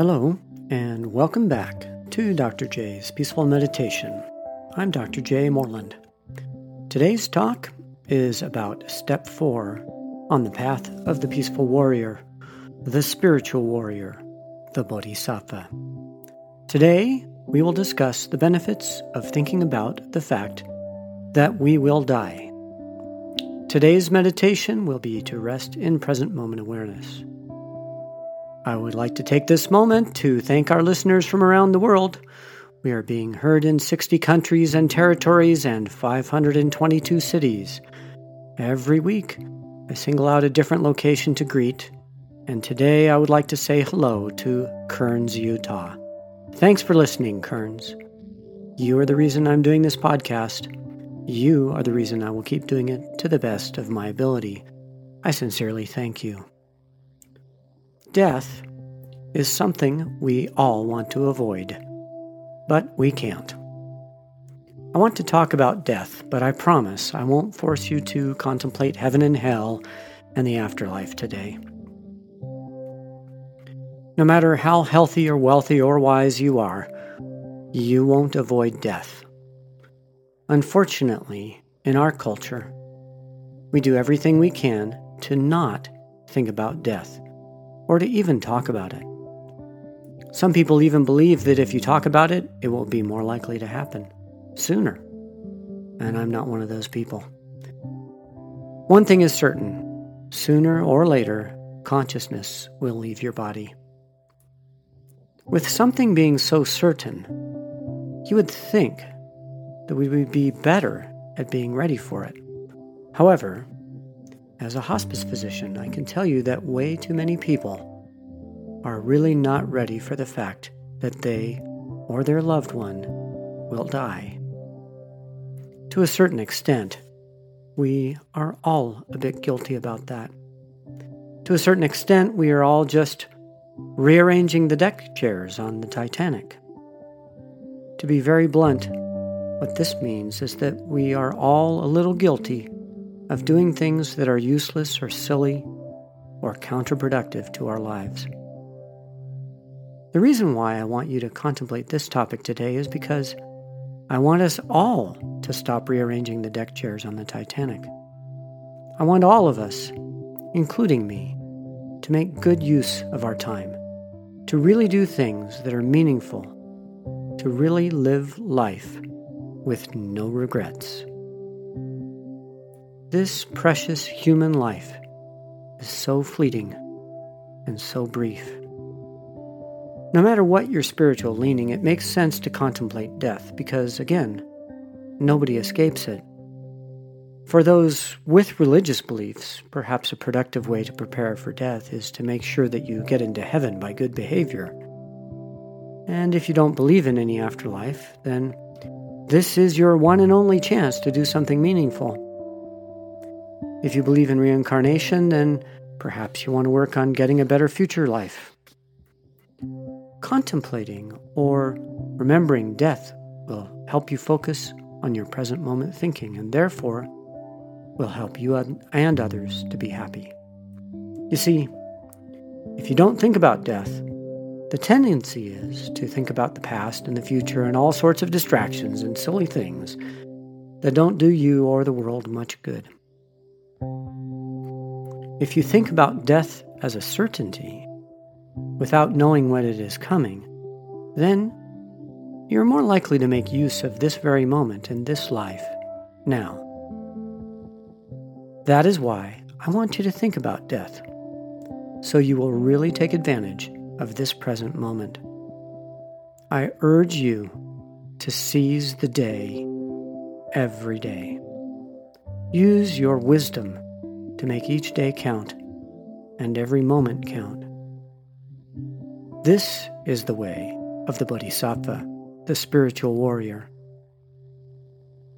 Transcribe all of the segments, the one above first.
Hello, and welcome back to Dr. J's Peaceful Meditation. I'm Dr. J. Moreland. Today's talk is about step four on the path of the peaceful warrior, the spiritual warrior, the Bodhisattva. Today, we will discuss the benefits of thinking about the fact that we will die. Today's meditation will be to rest in present moment awareness. I would like to take this moment to thank our listeners from around the world. We are being heard in 60 countries and territories and 522 cities. Every week, I single out a different location to greet, and today I would like to say hello to Kearns, Utah. Thanks for listening, Kearns. You are the reason I'm doing this podcast. You are the reason I will keep doing it to the best of my ability. I sincerely thank you. Death is something we all want to avoid, but we can't. I want to talk about death, but I promise I won't force you to contemplate heaven and hell and the afterlife today. No matter how healthy or wealthy or wise you are, you won't avoid death. Unfortunately, in our culture, we do everything we can to not think about death or to even talk about it. Some people even believe that if you talk about it, it will be more likely to happen sooner. And I'm not one of those people. One thing is certain sooner or later, consciousness will leave your body. With something being so certain, you would think that we would be better at being ready for it. However, as a hospice physician, I can tell you that way too many people are really not ready for the fact that they or their loved one will die. To a certain extent, we are all a bit guilty about that. To a certain extent, we are all just rearranging the deck chairs on the Titanic. To be very blunt, what this means is that we are all a little guilty of doing things that are useless or silly or counterproductive to our lives. The reason why I want you to contemplate this topic today is because I want us all to stop rearranging the deck chairs on the Titanic. I want all of us, including me, to make good use of our time, to really do things that are meaningful, to really live life with no regrets. This precious human life is so fleeting and so brief. No matter what your spiritual leaning, it makes sense to contemplate death because, again, nobody escapes it. For those with religious beliefs, perhaps a productive way to prepare for death is to make sure that you get into heaven by good behavior. And if you don't believe in any afterlife, then this is your one and only chance to do something meaningful. If you believe in reincarnation, then perhaps you want to work on getting a better future life. Contemplating or remembering death will help you focus on your present moment thinking and therefore will help you and others to be happy. You see, if you don't think about death, the tendency is to think about the past and the future and all sorts of distractions and silly things that don't do you or the world much good. If you think about death as a certainty, without knowing when it is coming, then you're more likely to make use of this very moment in this life now. That is why I want you to think about death, so you will really take advantage of this present moment. I urge you to seize the day every day. Use your wisdom to make each day count and every moment count. This is the way of the Bodhisattva, the spiritual warrior.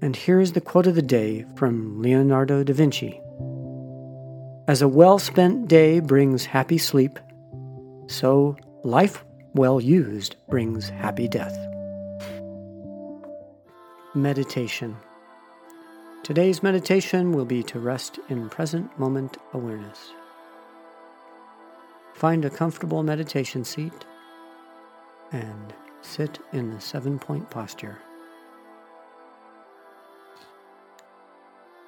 And here is the quote of the day from Leonardo da Vinci As a well spent day brings happy sleep, so life well used brings happy death. Meditation. Today's meditation will be to rest in present moment awareness. Find a comfortable meditation seat and sit in the seven point posture.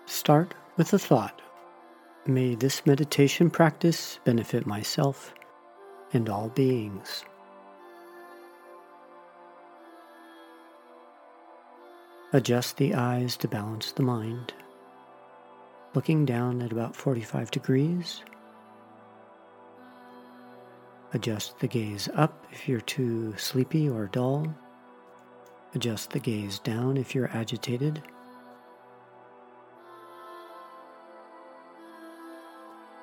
Start with a thought. May this meditation practice benefit myself and all beings. Adjust the eyes to balance the mind. Looking down at about 45 degrees. Adjust the gaze up if you're too sleepy or dull. Adjust the gaze down if you're agitated.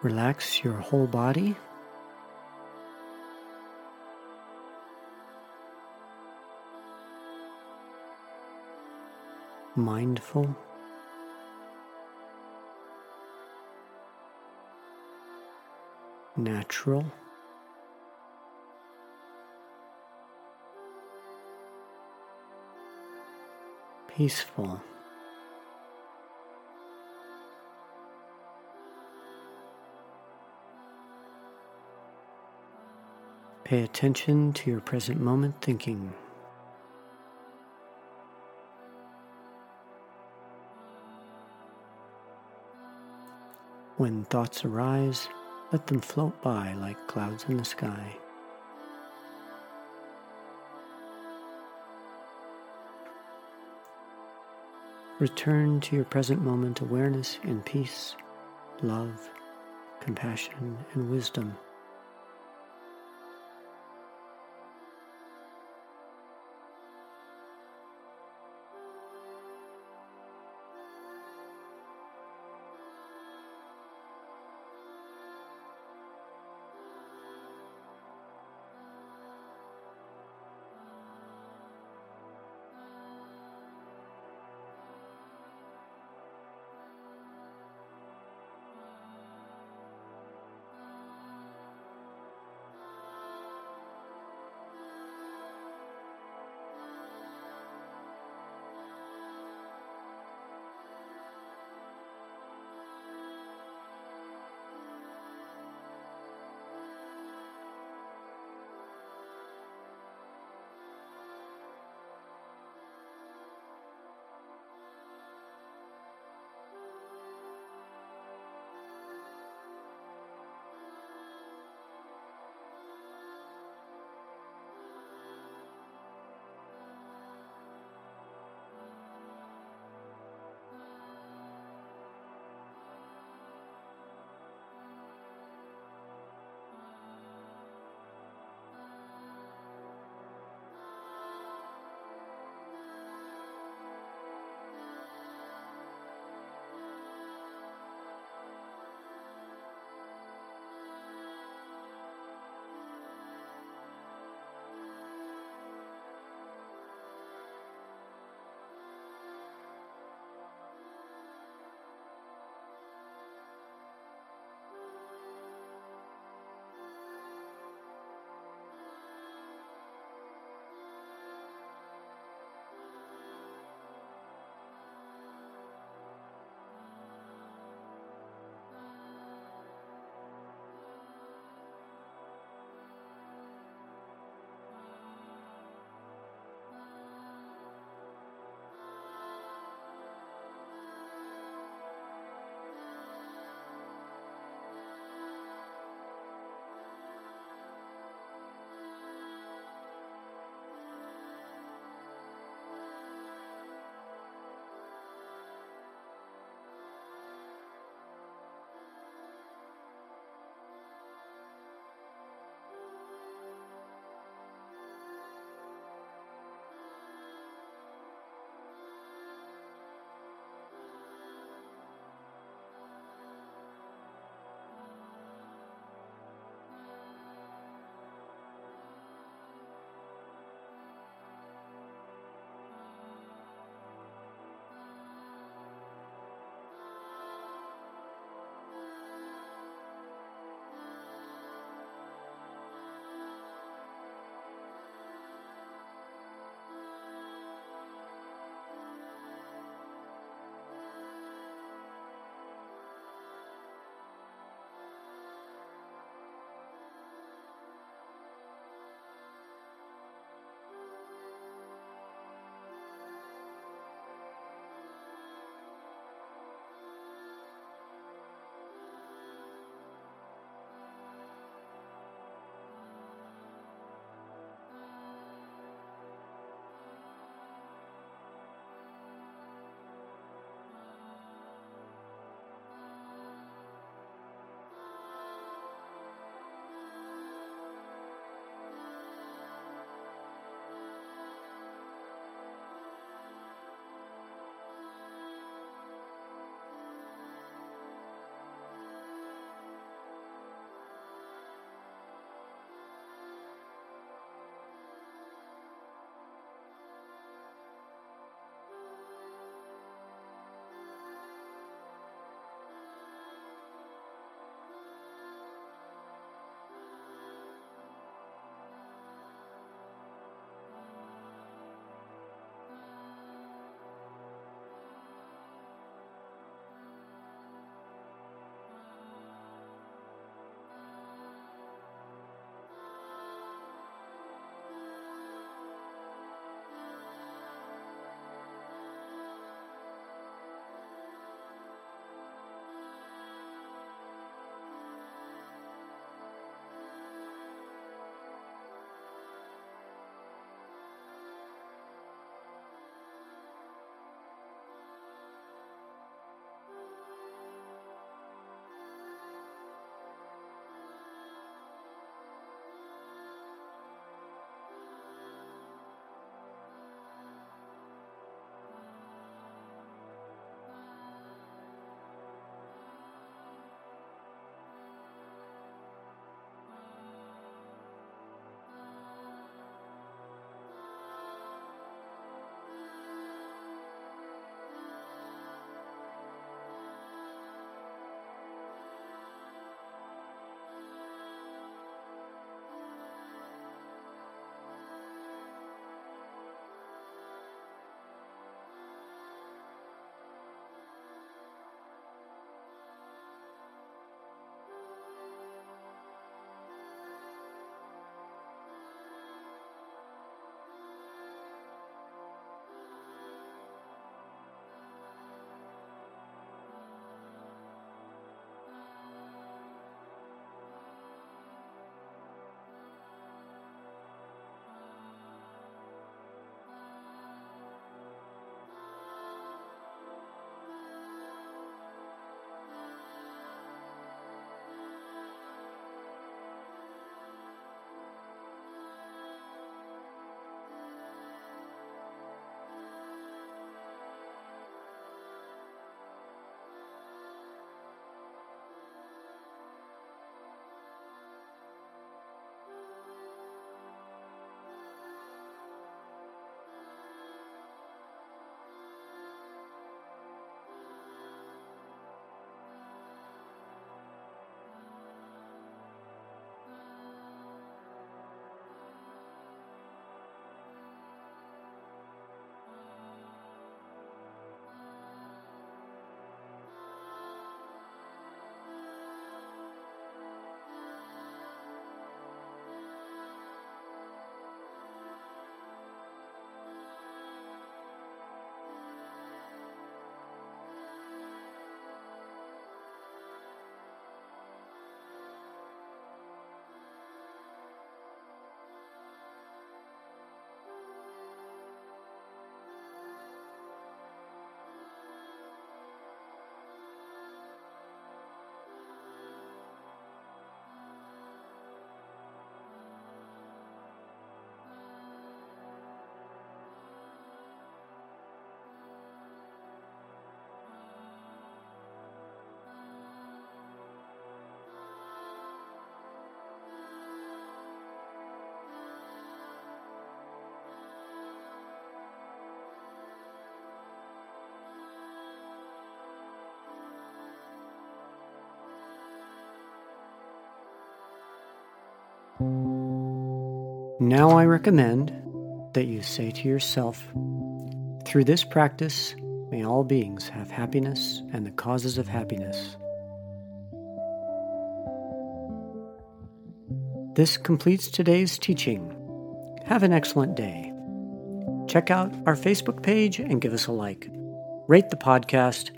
Relax your whole body. Mindful. Natural. Peaceful. Pay attention to your present moment thinking. When thoughts arise, let them float by like clouds in the sky. Return to your present moment awareness in peace, love, compassion, and wisdom. Now I recommend that you say to yourself, through this practice, may all beings have happiness and the causes of happiness. This completes today's teaching. Have an excellent day. Check out our Facebook page and give us a like. Rate the podcast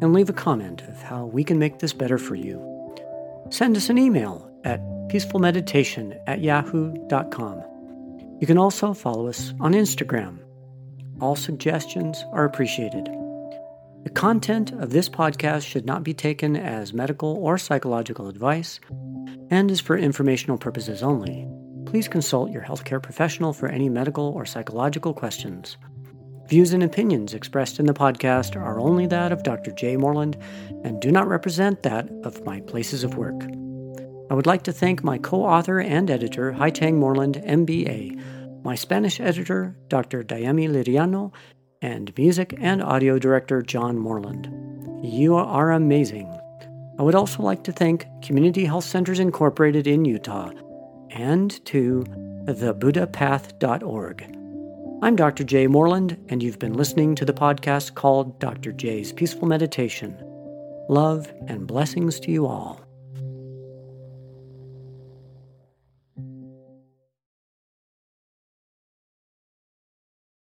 and leave a comment of how we can make this better for you. Send us an email at peacefulmeditation at yahoo.com. You can also follow us on Instagram. All suggestions are appreciated. The content of this podcast should not be taken as medical or psychological advice and is for informational purposes only. Please consult your healthcare professional for any medical or psychological questions. Views and opinions expressed in the podcast are only that of Dr. J. Moreland and do not represent that of my places of work. I would like to thank my co author and editor, Haitang Moreland, MBA, my Spanish editor, Dr. Diami Liriano, and music and audio director, John Moreland. You are amazing. I would also like to thank Community Health Centers Incorporated in Utah and to thebuddhapath.org. I'm Dr. Jay Moreland, and you've been listening to the podcast called Dr. Jay's Peaceful Meditation. Love and blessings to you all.